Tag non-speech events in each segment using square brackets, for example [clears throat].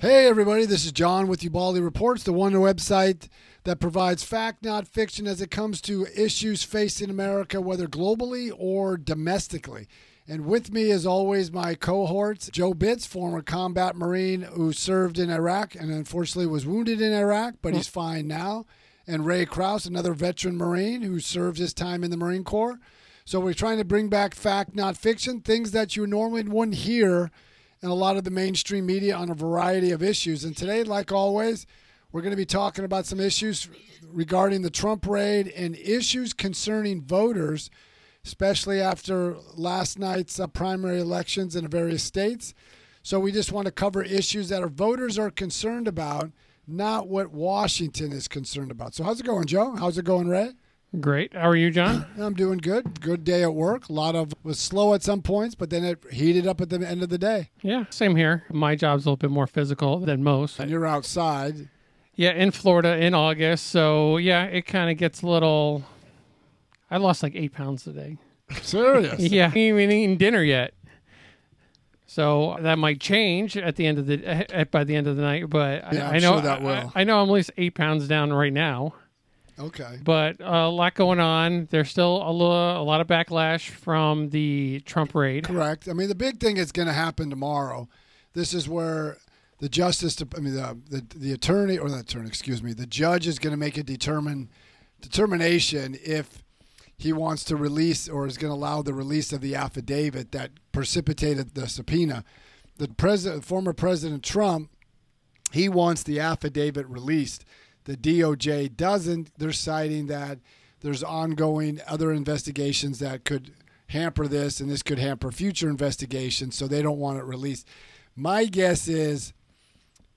Hey, everybody, this is John with Ubaldi Reports, the one website that provides fact, not fiction, as it comes to issues facing America, whether globally or domestically. And with me, as always, my cohorts, Joe Bitz, former combat Marine who served in Iraq and unfortunately was wounded in Iraq, but he's fine now. And Ray Krause, another veteran Marine who served his time in the Marine Corps. So we're trying to bring back fact, not fiction, things that you normally wouldn't hear in a lot of the mainstream media on a variety of issues. And today, like always, we're going to be talking about some issues regarding the Trump raid and issues concerning voters, especially after last night's uh, primary elections in various states. So we just want to cover issues that our voters are concerned about, not what Washington is concerned about. So how's it going, Joe? How's it going, Ray? Great. How are you, John? [clears throat] I'm doing good. Good day at work. A lot of was slow at some points, but then it heated up at the end of the day. Yeah, same here. My job's a little bit more physical than most. And you're outside. Yeah, in Florida in August. So, yeah, it kind of gets a little. I lost like eight pounds today. [laughs] Serious? yeah, I haven't even eaten dinner yet. So that might change at the end of the at, by the end of the night, but Yeah, I, I know sure that will. I, I know I'm at least eight pounds down right now. Okay. but uh, a lot going on. There's still a, lo- a lot of backlash from the Trump raid. Correct. I mean, the big thing is going to happen tomorrow. This is where the justice, I mean, the, the the attorney or the attorney, excuse me, the judge is going to make a determine determination if he wants to release or is going to allow the release of the affidavit that precipitated the subpoena. The president, former President Trump, he wants the affidavit released. The DOJ doesn't. They're citing that there's ongoing other investigations that could hamper this, and this could hamper future investigations, so they don't want it released. My guess is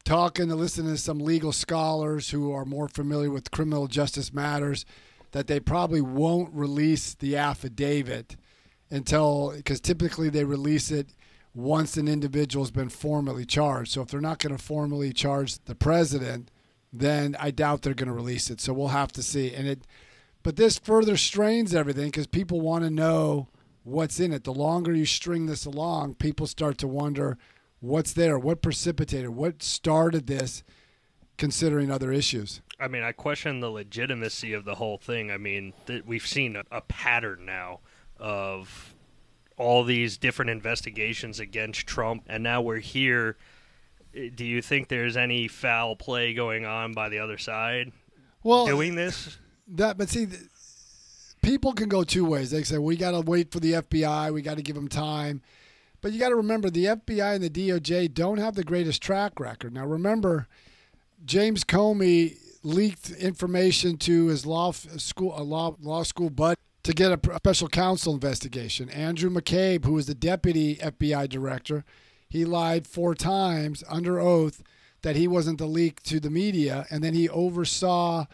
talking to listening to some legal scholars who are more familiar with criminal justice matters that they probably won't release the affidavit until because typically they release it once an individual's been formally charged. So if they're not going to formally charge the president, then I doubt they're going to release it. So we'll have to see. And it, but this further strains everything because people want to know what's in it. The longer you string this along, people start to wonder what's there, what precipitated, what started this, considering other issues. I mean, I question the legitimacy of the whole thing. I mean, th- we've seen a, a pattern now of all these different investigations against Trump, and now we're here. Do you think there's any foul play going on by the other side Well, doing this? that but see people can go two ways. They say we got to wait for the fbi we got to give them time. But you got to remember the fbi and the doj don't have the greatest track record. Now remember james comey leaked information to his law school a law, law school bud to get a special counsel investigation. Andrew mccabe who was the deputy fbi director he lied four times under oath that he wasn't the leak to the media and then he oversaw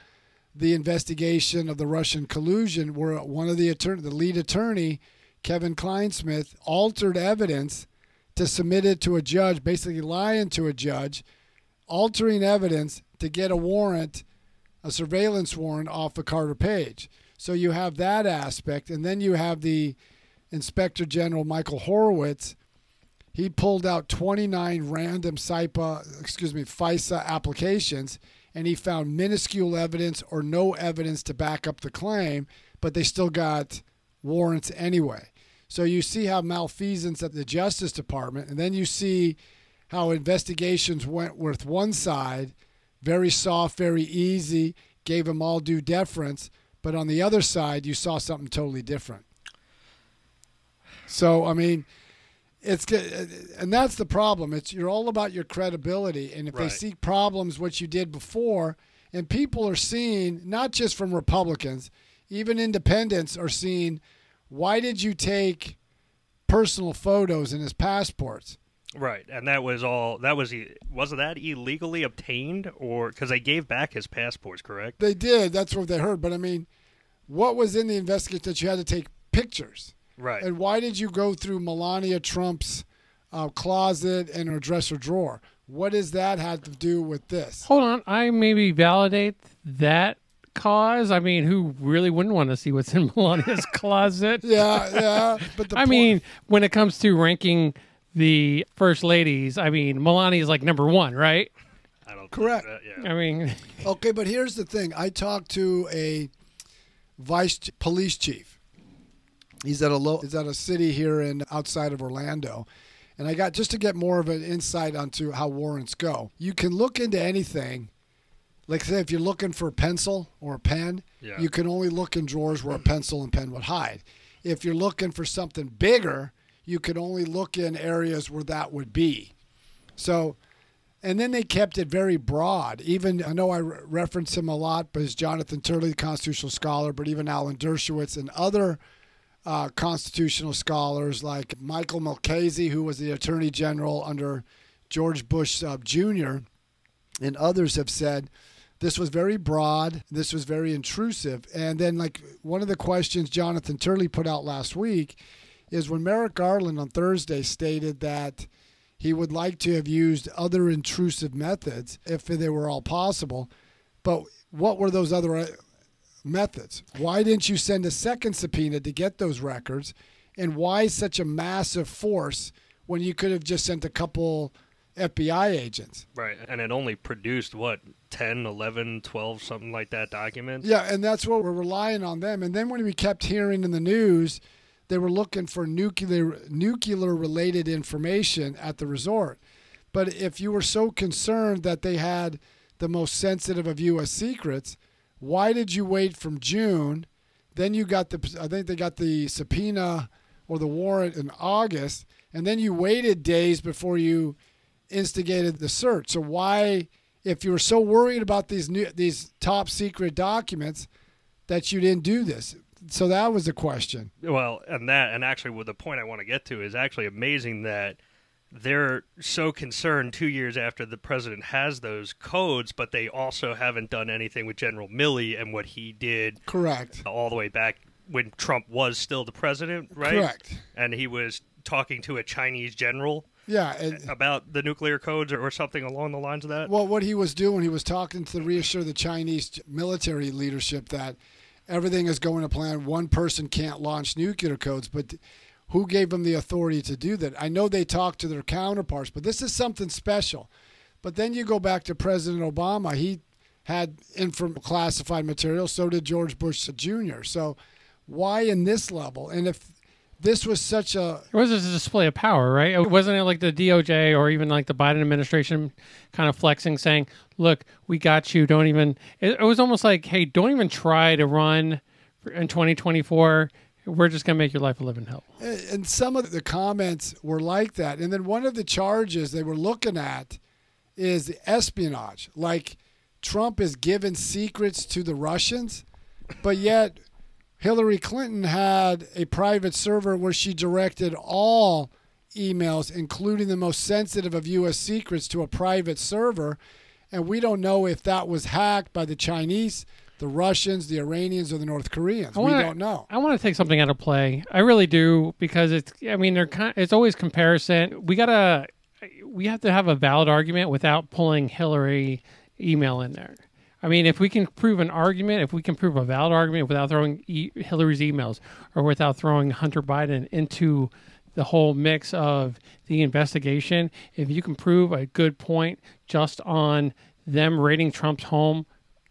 the investigation of the Russian collusion, where one of the attorney, the lead attorney, Kevin Clinesmith, altered evidence to submit it to a judge, basically lying to a judge, altering evidence to get a warrant, a surveillance warrant off of Carter Page. So you have that aspect, and then you have the Inspector General Michael Horowitz. He pulled out 29 random excuse me, FISA applications and he found minuscule evidence or no evidence to back up the claim, but they still got warrants anyway. So you see how malfeasance at the Justice Department, and then you see how investigations went with one side, very soft, very easy, gave them all due deference, but on the other side, you saw something totally different. So I mean, it's good, uh, and that's the problem. It's you're all about your credibility, and if they Right. see problems what you did before, and people are seeing not just from Republicans, even independents are seeing, why did you take personal photos in his passports? Right, and that was all. That was wasn't that illegally obtained, or because they gave back his passports, correct? They did. That's what they heard. But I mean, what was in the investigation that you had to take pictures? Right. And why did you go through Melania Trump's uh, closet and her dresser drawer? What does that have to do with this? Hold on, I maybe validate that cause. I mean, who really wouldn't want to see what's in [laughs] Melania's [laughs] closet? Yeah, yeah. But the [laughs] I point- mean, when it comes to ranking the first ladies. I mean, Melania is like number one, right? I don't Correct. Think that, yeah. I mean, Okay, but here's the thing. I talked to a vice ch- police chief. He's at a low, he's at a city here in outside of Orlando. And I got just to get more of an insight onto how warrants go. You can look into anything. Like say if you're looking for a pencil or a pen, Yeah. you can only look in drawers where a pencil and pen would hide. If you're looking for something bigger, you can only look in areas where that would be. So and then they kept it very broad. Even I know I re- reference him a lot, but it's Jonathan Turley, the constitutional scholar, but even Alan Dershowitz and other uh, constitutional scholars like Michael Mukasey, who was the Attorney General under George Bush uh, Jr., and others have said this was very broad, this was very intrusive. And then, like one of the questions Jonathan Turley put out last week is when Merrick Garland on Thursday stated that he would like to have used other intrusive methods if they were all possible. But what were those other methods? Why didn't you send a second subpoena to get those records? And why such a massive force when you could have just sent a couple FBI agents? Right. And it only produced, what, 10, 11, 12, something like that documents? Yeah, and that's what we're relying on them. And then when we kept hearing in the news, they were looking for nuclear nuclear related information at the resort. But if you were so concerned that they had the most sensitive of U.S. secrets, why did you wait from June? Then you got the I think they got the subpoena or the warrant in August, and then you waited days before you instigated the search. So why, if you were so worried about these new these top secret documents, that you didn't do this? So that was the question. Well, and that, and actually, what the point I want to get to is actually amazing that they're so concerned two years after the president has those codes, but they also haven't done anything with General Milley and what he did Correct. all the way back when Trump was still the president, right? Correct. And he was talking to a Chinese general Yeah. About the nuclear codes or, or something along the lines of that. well, what he was doing, he was talking to reassure the Chinese military leadership that everything is going to plan. One person can't launch nuclear codes, but who gave them the authority to do that? I know they talked to their counterparts, but this is something special. But then you go back to President Obama. He had inform classified material. So did George Bush Jr. So why in this level? And if this was such a it was a display of power, right? Wasn't it like the DOJ or even like the Biden administration kind of flexing, saying, "Look, we got you. Don't even." It, it was almost like, "Hey, don't even try to run in 2024. We're just gonna make your life a living hell." and some of the comments were like that. And then one of the charges they were looking at is the espionage. Like Trump is giving secrets to the Russians, but yet Hillary Clinton had a private server where she directed all emails, including the most sensitive of U.S. secrets, to a private server. And we don't know if that was hacked by the Chinese, the Russians, the Iranians, or the North Koreans—we wanna- don't know. I want to take something out of play. I really do because it's. I mean, they're. It's always comparison. We gotta. We have to have a valid argument without pulling Hillary email in there. I mean, if we can prove an argument, if we can prove a valid argument without throwing e- Hillary's emails or without throwing Hunter Biden into the whole mix of the investigation, if you can prove a good point just on them raiding Trump's home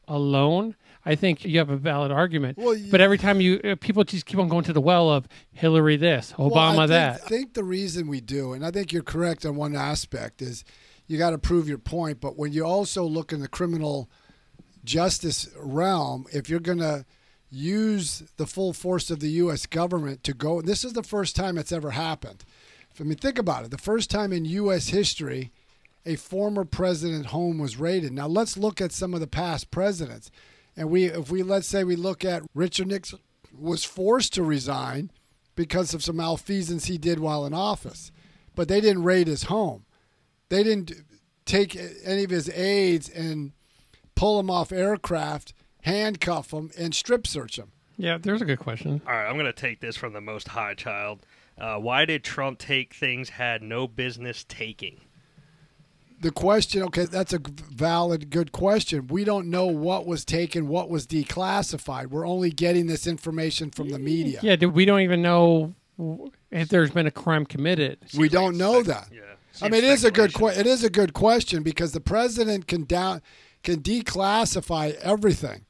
alone, I think you have a valid argument. Well, you- but every time you uh, people just keep on going to the well of Hillary this, Obama Well, I think, that. I think the reason we do, and I think you're correct on one aspect, is you got to prove your point. But when you also look in the criminal justice realm, if you're going to use the full force of the U.S. government to go, this is the first time it's ever happened. I mean, think about it. The first time in U.S. history a former president home was raided. Now let's look at some of the past presidents. And we if we let's say we look at Richard Nixon was forced to resign because of some malfeasance he did while in office. But they didn't raid his home. They didn't take any of his aides and pull him off aircraft, handcuff him, and strip search him. Yeah, there's a good question. All right, I'm going to take this from the most high child. Uh, why did Trump take things had no business taking? The question okay that's a valid good question we don't know what was taken what was declassified we're only getting this information from the media Yeah, we don't even know if there's been a crime committed. we don't like know spec- that. Yeah. I mean, it is a good speculation. que- it is a good question because the president can down can declassify everything,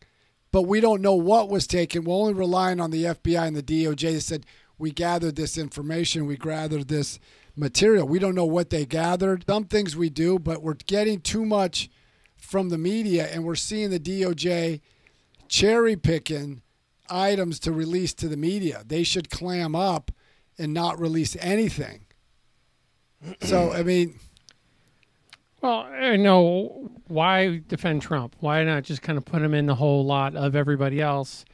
but we don't know what was taken. We're only relying on the FBI and the DOJ. They said we gathered this information, we gathered this material. We don't know what they gathered. Some things we do, but we're getting too much from the media, and we're seeing the DOJ cherry picking items to release to the media. They should clam up and not release anything. So [clears throat] I mean. Well, I know why defend Trump? Why not just kind of put him in the whole lot of everybody else,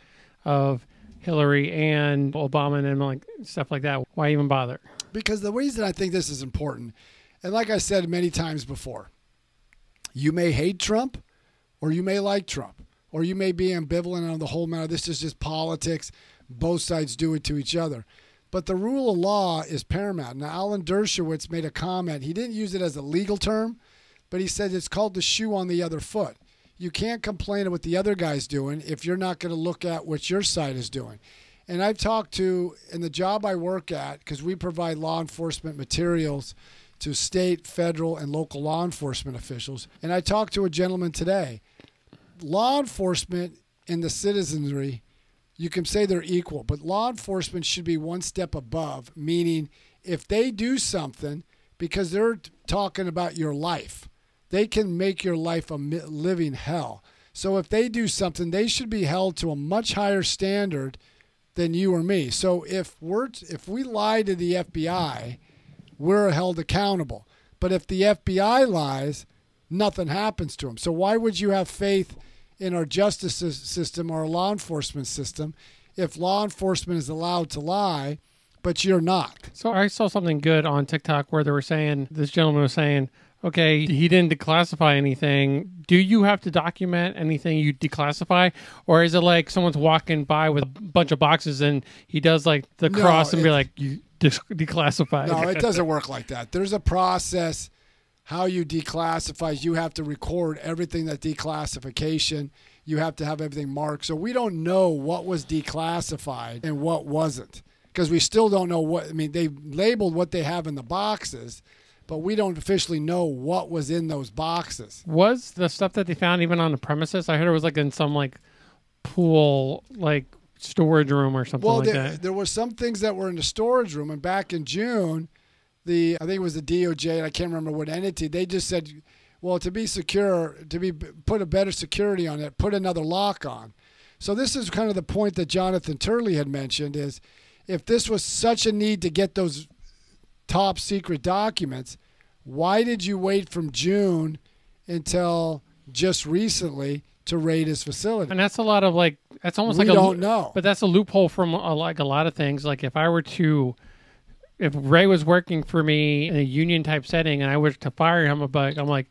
of Hillary and Obama and like stuff like that? Why even bother? Because the reason I think this is important, and like I said many times before, you may hate Trump or you may like Trump or you may be ambivalent on the whole matter. This is just politics. Both sides do it to each other. But the rule of law is paramount. Now, Alan Dershowitz made a comment. He didn't use it as a legal term, but he said it's called the shoe on the other foot. You can't complain of what the other guy's doing if you're not going to look at what your side is doing. And I've talked to, in the job I work at, because we provide law enforcement materials to state, federal, and local law enforcement officials. And I talked to a gentleman today. Law enforcement and the citizenry, you can say they're equal, but law enforcement should be one step above, meaning if they do something, because they're talking about your life, they can make your life a living hell. So if they do something, they should be held to a much higher standard than you or me. So if we're if we lie to the FBI, we're held accountable. But if the FBI lies, nothing happens to them. So why would you have faith in our justice system or our law enforcement system if law enforcement is allowed to lie, but you're not? So I saw something good on TikTok where they were saying this gentleman was saying, okay, he didn't declassify anything. Do you have to document anything you declassify, or is it like someone's walking by with a bunch of boxes and he does like the No, cross and be like, you dis- declassified? No, it doesn't work like that. There's a process how you declassify. You have to record everything that declassification. You have to have everything marked. So we don't know what was declassified and what wasn't because we still don't know what. I mean, they labeled what they have in the boxes, but we don't officially know what was in those boxes. Was the stuff that they found even on the premises? I heard it was like in some like pool like storage room or something Well, like there, that. there were some things that were in the storage room, and back in June, the I think it was the DOJ, and I can't remember what entity. They just said, well, to be secure, to be put a better security on it, put another lock on. So this is kind of the point that Jonathan Turley had mentioned: is if this was such a need to get those top secret documents, why did you wait from June until just recently to raid his facility? and that's a lot of like that's almost we like a don't know. But that's a loophole from uh, like a lot of things. Like if I were to, if Ray was working for me in a union type setting and I were to fire him, but I'm like,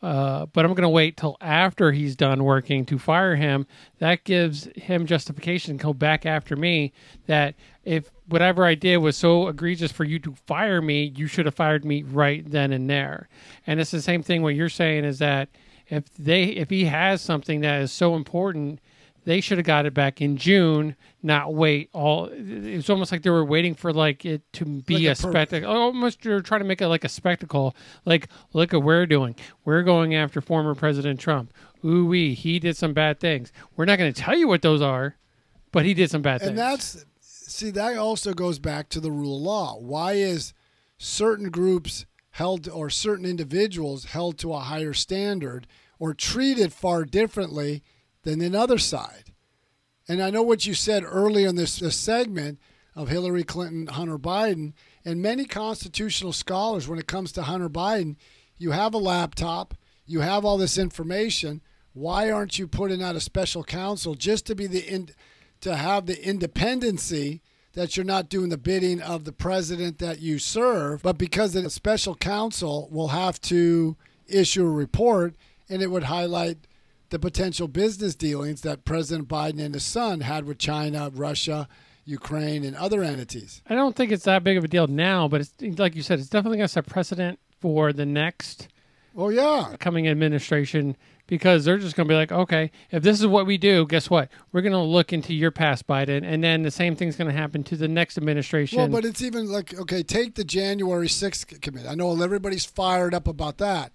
uh, but I'm going to wait till after he's done working to fire him. That gives him justification to go back after me. That if whatever I did was so egregious for you to fire me, you should have fired me right then and there. And it's the same thing. What you're saying is that if they if he has something that is so important they should have got it back in June, not wait all. It was almost like they were waiting for like it to be Like a, a per- spectacle. Almost you're trying to make it like a spectacle. Like, look at what we're doing. We're going after former President Trump. Ooh wee, he did some bad things. We're not going to tell you what those are, but he did some bad things. And that's see that also goes back to the rule of law. Why is certain groups held or certain individuals held to a higher standard or treated far differently than the other side? And I know what you said earlier in this, this segment of Hillary Clinton, Hunter Biden, and many constitutional scholars when it comes to Hunter Biden, you have a laptop, you have all this information. Why aren't you putting out a special counsel just to be the in, to have the independency that you're not doing the bidding of the president that you serve, but because the special counsel will have to issue a report and it would highlight the potential business dealings that President Biden and his son had with China, Russia, Ukraine, and other entities. I don't think it's that big of a deal now, but it's like you said, it's definitely going to set precedent for the next Oh yeah, coming administration because they're just going to be like, okay, if this is what we do, guess what? We're going to look into your past, Biden, and then the same thing's going to happen to the next administration. Well, but it's even like okay, take the January 6th committee. I know everybody's fired up about that,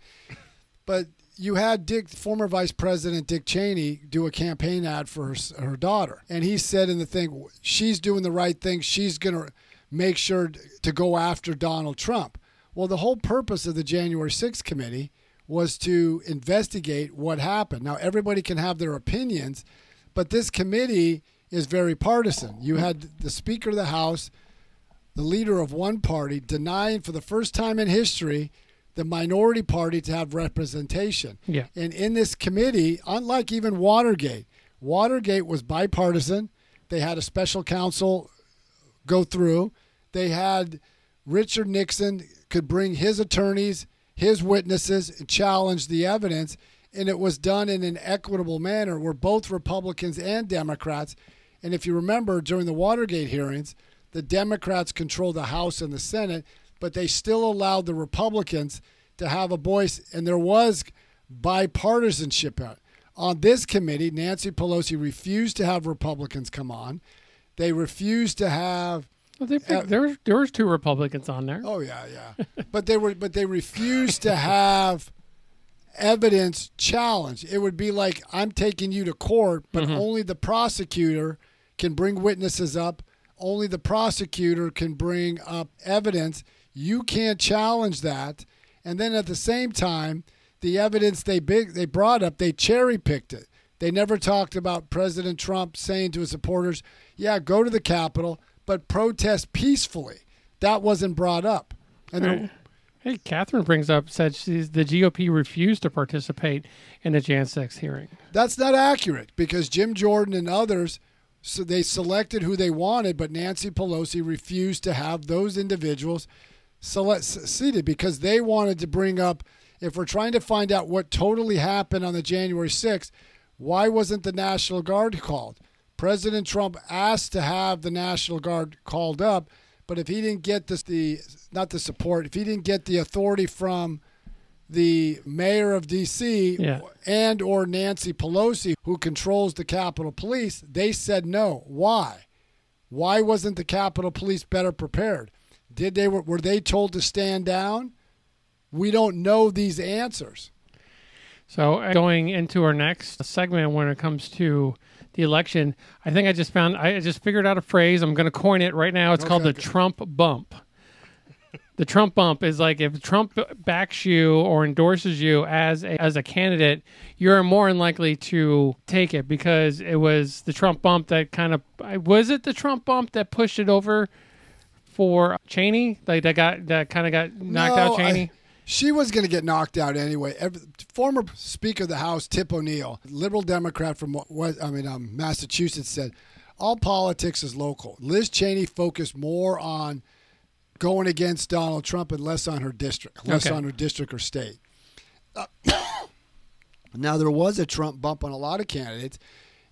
but you had Dick, former Vice President Dick Cheney, do a campaign ad for her, her daughter, and he said in the thing, she's doing the right thing. She's to make sure to go after Donald Trump. Well, the whole purpose of the January 6th committee was to investigate what happened. Now, everybody can have their opinions, but this committee is very partisan. You had the Speaker of the House, the leader of one party, denying for the first time in history the minority party to have representation. Yeah. And in this committee, unlike even Watergate, Watergate was bipartisan. They had a special counsel go through. They had Richard Nixon could bring his attorneys, his witnesses, and challenge the evidence. And it was done in an equitable manner where both Republicans and Democrats, and if you remember during the Watergate hearings, the Democrats controlled the House and the Senate, but they still allowed the Republicans to have a voice. And there was bipartisanship on this committee. Nancy Pelosi refused to have Republicans come on. They refused to have well, they, uh, there was there was two Republicans on there. Oh yeah, yeah. but they were but they refused to have evidence challenged. It would be like I'm taking you to court, but mm-hmm. only the prosecutor can bring witnesses up. Only the prosecutor can bring up evidence. You can't challenge that. And then at the same time, the evidence they big they brought up, they cherry picked it. They never talked about President Trump saying to his supporters, "Yeah, go to the Capitol." but protest peacefully. That wasn't brought up. And right. Hey, Catherine brings up said she's, the GOP refused to participate in the Jan 6 hearing. That's not accurate because Jim Jordan and others so they selected who they wanted, but Nancy Pelosi refused to have those individuals select, seated because they wanted to bring up. If we're trying to find out what totally happened on the January 6th, why wasn't the National Guard called? President Trump asked to have the National Guard called up, but if he didn't get this, the not the support, if he didn't get the authority from the mayor of D.C. Yeah. and or Nancy Pelosi, who controls the Capitol Police, they said no. Why? Why wasn't the Capitol Police better prepared? Did they were they told to stand down? We don't know these answers. So uh, going into our next segment, when it comes to the election, I think I just found I just figured out a phrase. I'm going to coin it right now. It's okay, called the Trump bump. the Trump bump is like if Trump backs you or endorses you as a, as a candidate, you're more likely to take it because it was the Trump bump that kind of was it the Trump bump that pushed it over for Cheney, like that got that kind of got knocked no, out Cheney. I, she was going to get knocked out anyway. Every, former Speaker of the House Tip O'Neill, liberal Democrat from what I mean um, Massachusetts, said all politics is local. Liz Cheney focused more on going against Donald Trump and less on her district, less okay. on her district or state. Uh, [coughs] now there was a Trump bump on a lot of candidates,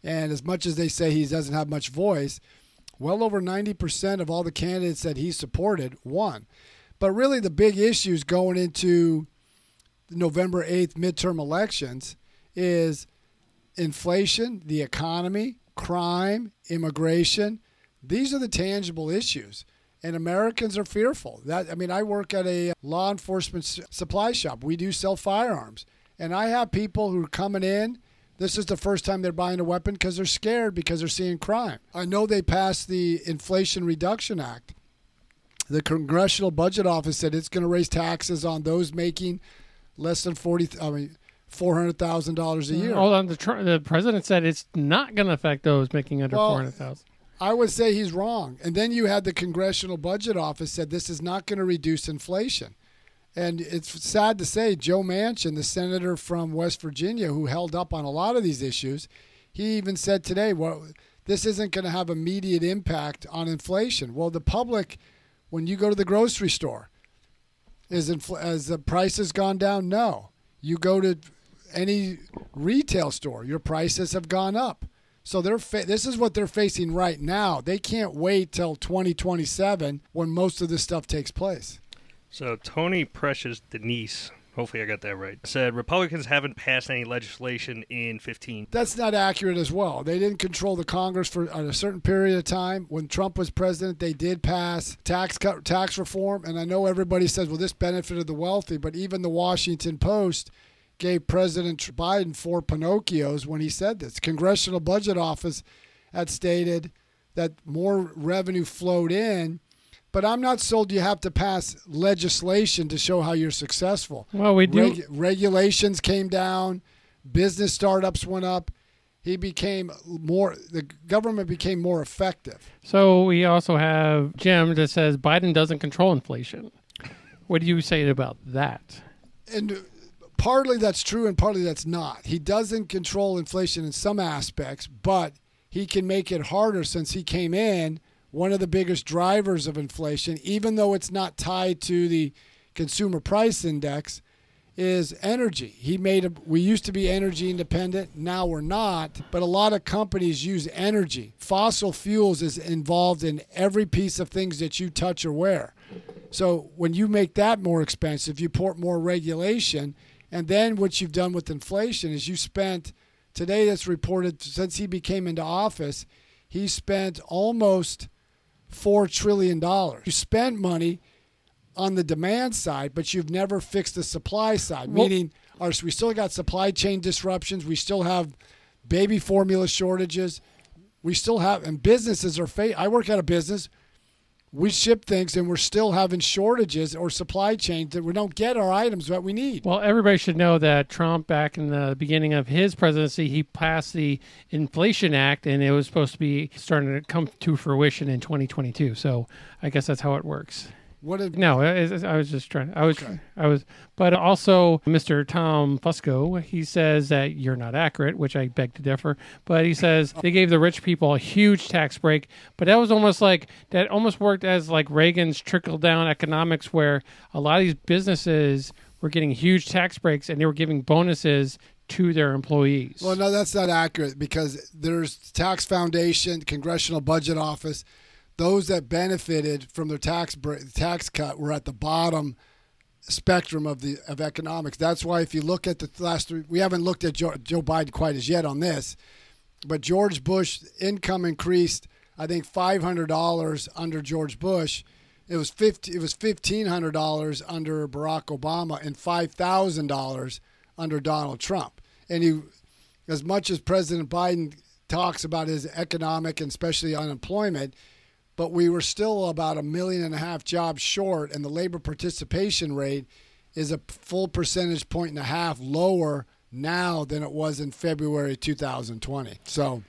and as much as they say he doesn't have much voice, well over ninety percent of all the candidates that he supported won. But really, the big issues going into November 8th midterm elections is inflation, the economy, crime, immigration. These are the tangible issues. And Americans are fearful. That I mean, I work at a law enforcement supply shop. We do sell firearms. And I have people who are coming in. This is the first time they're buying a weapon because they're scared because they're seeing crime. I know they passed the Inflation Reduction Act the Congressional Budget Office said it's going to raise taxes on those making less than forty. I mean, four hundred thousand dollars a uh, year. Hold on, the the president said it's not going to affect those making under well, four hundred thousand. I would say he's wrong. And then you had the Congressional Budget Office said this is not going to reduce inflation. And it's sad to say Joe Manchin, the senator from West Virginia who held up on a lot of these issues, he even said today, well, this isn't going to have immediate impact on inflation. Well, the public when you go to the grocery store. Is infl- has the prices gone down? No. You go to any retail store, your prices have gone up. So they're fa- this is what they're facing right now. They can't wait till 2027 when most of this stuff takes place. So Tony Precious Denise Hopefully, I got that right. Said Republicans haven't passed any legislation in 15. That's not accurate as well. They didn't control the Congress for a certain period of time. When Trump was president, they did pass tax cut, tax reform, and I know everybody says, "Well, this benefited the wealthy," but even the Washington Post gave President Biden four Pinocchios when he said this. Congressional Budget Office had stated that more revenue flowed in but I'm not sold you have to pass legislation to show how you're successful. Well, we do. Reg- regulations came down, business startups went up. He became more, the government became more effective. So we also have Jim that says Biden doesn't control inflation. What do you say about that? And partly that's true and partly that's not. He doesn't control inflation in some aspects, but he can make it harder since he came in one of the biggest drivers of inflation, even though it's not tied to the consumer price index, is energy. He made a, we used to be energy independent, now we're not, but a lot of companies use energy. Fossil fuels is involved in every piece of things that you touch or wear. So when you make that more expensive, you put more regulation, and then what you've done with inflation is you spent today that's reported since he became into office, he spent almost four trillion dollars. You spent money on the demand side, but you've never fixed the supply side. Well, meaning, our, we still got supply chain disruptions. We still have baby formula shortages. We still have, and businesses are. Fa- I work at a business we ship things and we're still having shortages or supply chains that we don't get our items that we need. Well, everybody should know that Trump, back in the beginning of his presidency, he passed the Inflation Act and it was supposed to be starting to come to fruition in 2022. So I guess that's how it works. What if, no, I, was just trying. I was, okay. I was, but also Mr. Tom Fusco. He says that you're not accurate, which I beg to differ. But he says [laughs] they gave the rich people a huge tax break, but that was almost like that almost worked as like Reagan's trickle down economics, where a lot of these businesses were getting huge tax breaks and they were giving bonuses to their employees. Well, no, that's not accurate because there's Tax Foundation, Congressional Budget Office those that benefited from their tax tax cut were at the bottom spectrum of the of economics. That's why if you look at the last three, we haven't looked at Joe, Joe Biden quite as yet on this, but George Bush income increased. I think five hundred dollars under George Bush. It was fifty. It was fifteen hundred dollars under Barack Obama and five thousand dollars under Donald Trump. And he, as much as President Biden talks about his economic and especially unemployment, but we were still about a million and a half jobs short, and the labor participation rate is a full percentage point and a half lower now than it was in February 2020. So.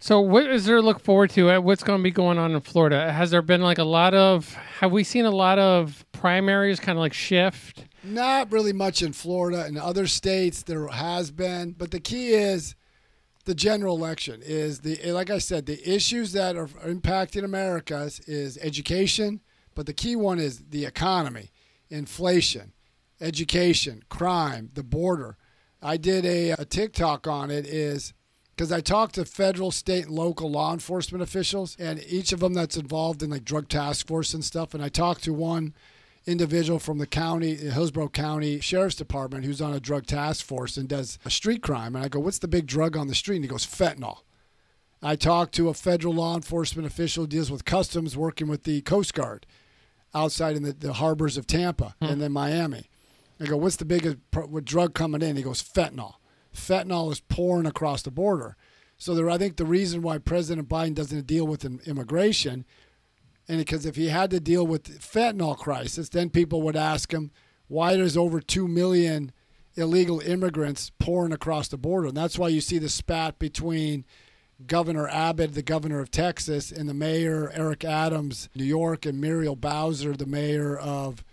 So, what is there to look forward to? Uh, what's going to be going on in Florida? Has there been like a lot of? Have we seen a lot of primaries kind of like shift? Not really much in Florida. In other states, there has been, but the key is the general election is the eh, like I said, the issues that are impacting America is education, but the key one is the economy, inflation, education, crime, the border. I did a, a TikTok on it is because I talked to federal, state, and local law enforcement officials, and each of them that's involved in like drug task force and stuff. And I talked to one individual from the county, Hillsborough County Sheriff's Department, who's on a drug task force and does a street crime. And I go, What's the big drug on the street? And he goes, Fentanyl. I talked to a federal law enforcement official who deals with customs working with the Coast Guard outside in the, the harbors of Tampa hmm. and then Miami. I go, What's the biggest drug coming in? He goes, Fentanyl. Fentanyl is pouring across the border. So there, I think the reason why President Biden doesn't deal with immigration and because if he had to deal with fentanyl crisis, then people would ask him, why there's over 2 million illegal immigrants pouring across the border. And that's why you see the spat between Governor Abbott, the governor of Texas, and the mayor, Eric Adams, New York, and Muriel Bowser, the mayor of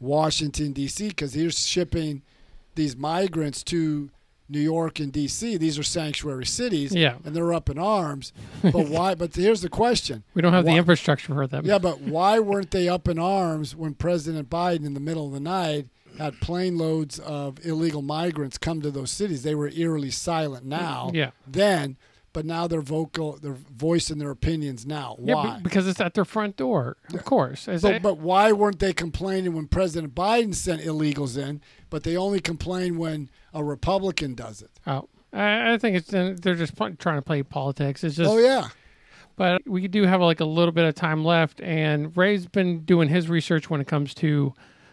Washington, D.C., because he's shipping these migrants to New York and D.C. These are sanctuary cities, yeah. and they're up in arms. [laughs] But why? but here's the question: We don't have why, the infrastructure for them. Yeah, but why weren't they up in arms when President Biden, in the middle of the night, had plane loads of illegal migrants come to those cities? They were eerily silent now. Yeah. Then, but now they're vocal, they're voicing their opinions now. Yeah, Why? be- because it's at their front door, of course. As But, but why weren't they complaining when President Biden sent illegals in, but they only complain when a Republican does it? oh, I, I think it's they're just trying to play politics. It's just oh yeah, but we do have like a little bit of time left and ray's been doing his research when it comes to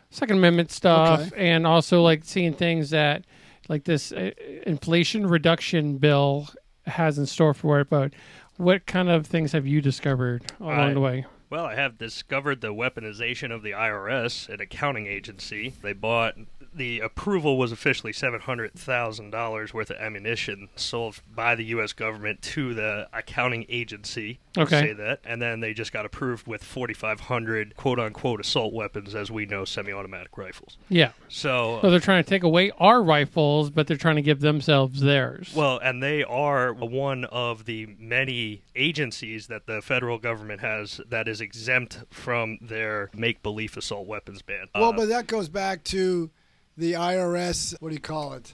second amendment stuff Okay. and also like seeing things that like this uh, inflation reduction bill has in store for it but what kind of things have you discovered along I- the way Well, I have discovered the weaponization of the IRS, an accounting agency. They bought the approval was officially seven hundred thousand dollars worth of ammunition sold by the U.S. government to the accounting agency. Okay. Say that, and then they just got approved with forty five hundred quote unquote assault weapons, as we know, semi-automatic rifles. yeah So. so they're trying to take away our rifles but they're trying to give themselves theirs Well, and they are one of the many agencies that the federal government has that is exempt from their make believe assault weapons ban. well, Uh, but that goes back to the IRS. What do you call it?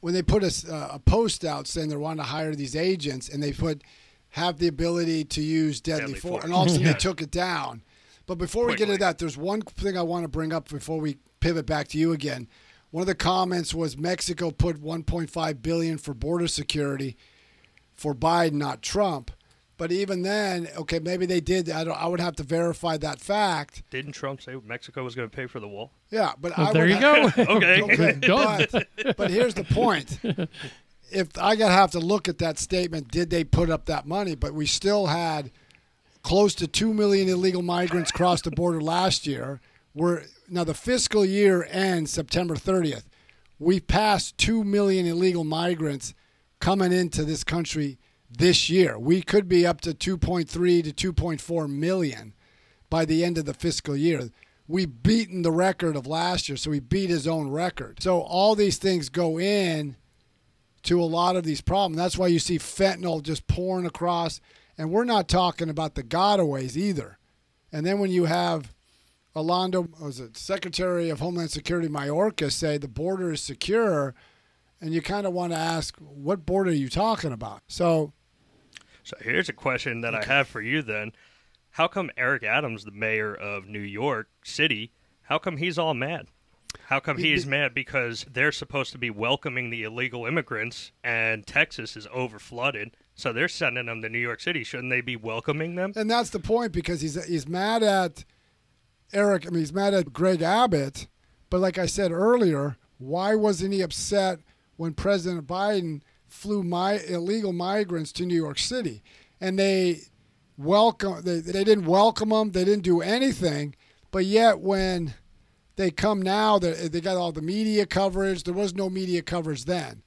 When they put a, s- uh, a post out saying they want to hire these agents, and they put have the ability to use deadly, Deadly force, force. and all of a sudden [laughs] Yeah. they took it down. But before we get Quickly. into that, there's one thing I want to bring up before we pivot back to you again. One of the comments was Mexico put 1.5 billion for border security for Biden, not Trump. But even then, okay, maybe they did. I don't. I would have to verify that fact. didn't Trump say Mexico was going to pay for the wall? Yeah, but Well, I there would you ha- go [laughs] [laughs] Okay. Okay, Done. but, but here's the point. If I gotta have to look at that statement, did they put up that money? But we still had close to two million illegal migrants cross the border last year. We're now the fiscal year ends September 30th. We passed two million illegal migrants coming into this country this year. We could be up to 2.3 to 2.4 million by the end of the fiscal year. We've beaten the record of last year, so he beat his own record. So all these things go in to a lot of these problems. That's why you see fentanyl just pouring across, and we're not talking about the gotaways either. And then when you have Alondo, was it Secretary of Homeland Security Mayorkas say the border is secure, and you kind of want to ask, what border are you talking about? So So here's a question that I have for you then. How come Eric Adams, the mayor of New York City, how come he's all mad? How come he's mad because they're supposed to be welcoming the illegal immigrants and Texas is overflooded, so they're sending them to New York City. Shouldn't they be welcoming them? And that's the point because he's he's mad at Eric. I mean, he's mad at Greg Abbott. But like I said earlier, why wasn't he upset when President Biden flew my illegal migrants to New York City, and they welcome they they didn't welcome them, they didn't do anything, but yet when they come now, they they got all the media coverage. There was no media coverage then.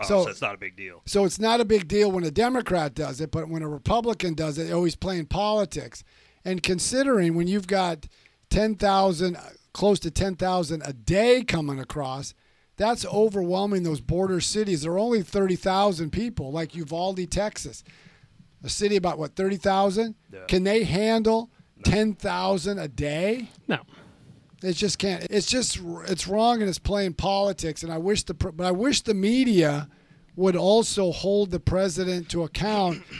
Oh, So- so, it's not a big deal. So it's not a big deal when a Democrat does it, but when a Republican does it, always playing politics. And considering when you've got 10,000, close to 10,000 a day coming across, that's overwhelming those border cities. There are only 30,000 people, like Uvalde, Texas, a city about what, 30,000? Yeah. Can they handle 10,000 a day? no It just can't. It's just it's wrong and it's playing politics. And I wish the but I wish the media would also hold the president to account. [clears throat]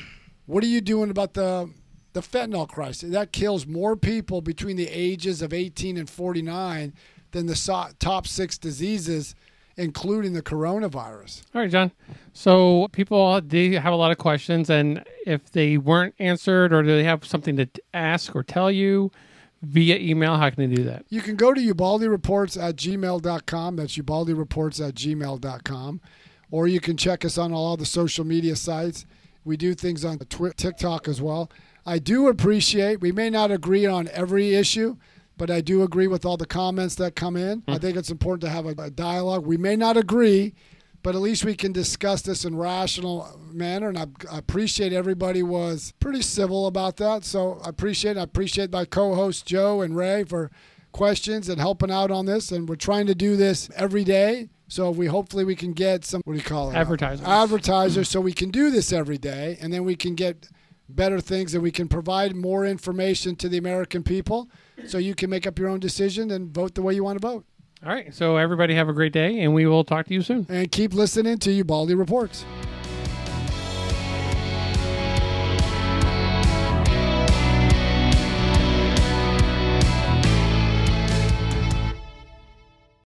What are you doing about the the fentanyl crisis? That kills more people between the ages of 18 and 49 than the top six diseases, including the coronavirus. All right, John. So people they have a lot of questions, and if they weren't answered or do they have something to ask or tell you via email, how can they do that? You can go to Ubaldi Reports at gmail.com. That's Ubaldi Reports at gmail.com. Or you can check us on all the social media sites. We do things on Twi- TikTok as well. I do appreciate, we may not agree on every issue, but I do agree with all the comments that come in. I mm. think it's important to have a, a dialogue. We may not agree, but at least we can discuss this in rational manner. And I, I appreciate everybody was pretty civil about that. So I appreciate I appreciate my co-hosts Joe and Ray for questions and helping out on this. And we're trying to do this every day. So we hopefully we can get some what do you call it Advertisers. advertisers so we can do this every day and then we can get better things and we can provide more information to the American people so you can make up your own decision and vote the way you want to vote. All right. So everybody have a great day, and we will talk to you soon. And keep listening to Ubaldi Reports.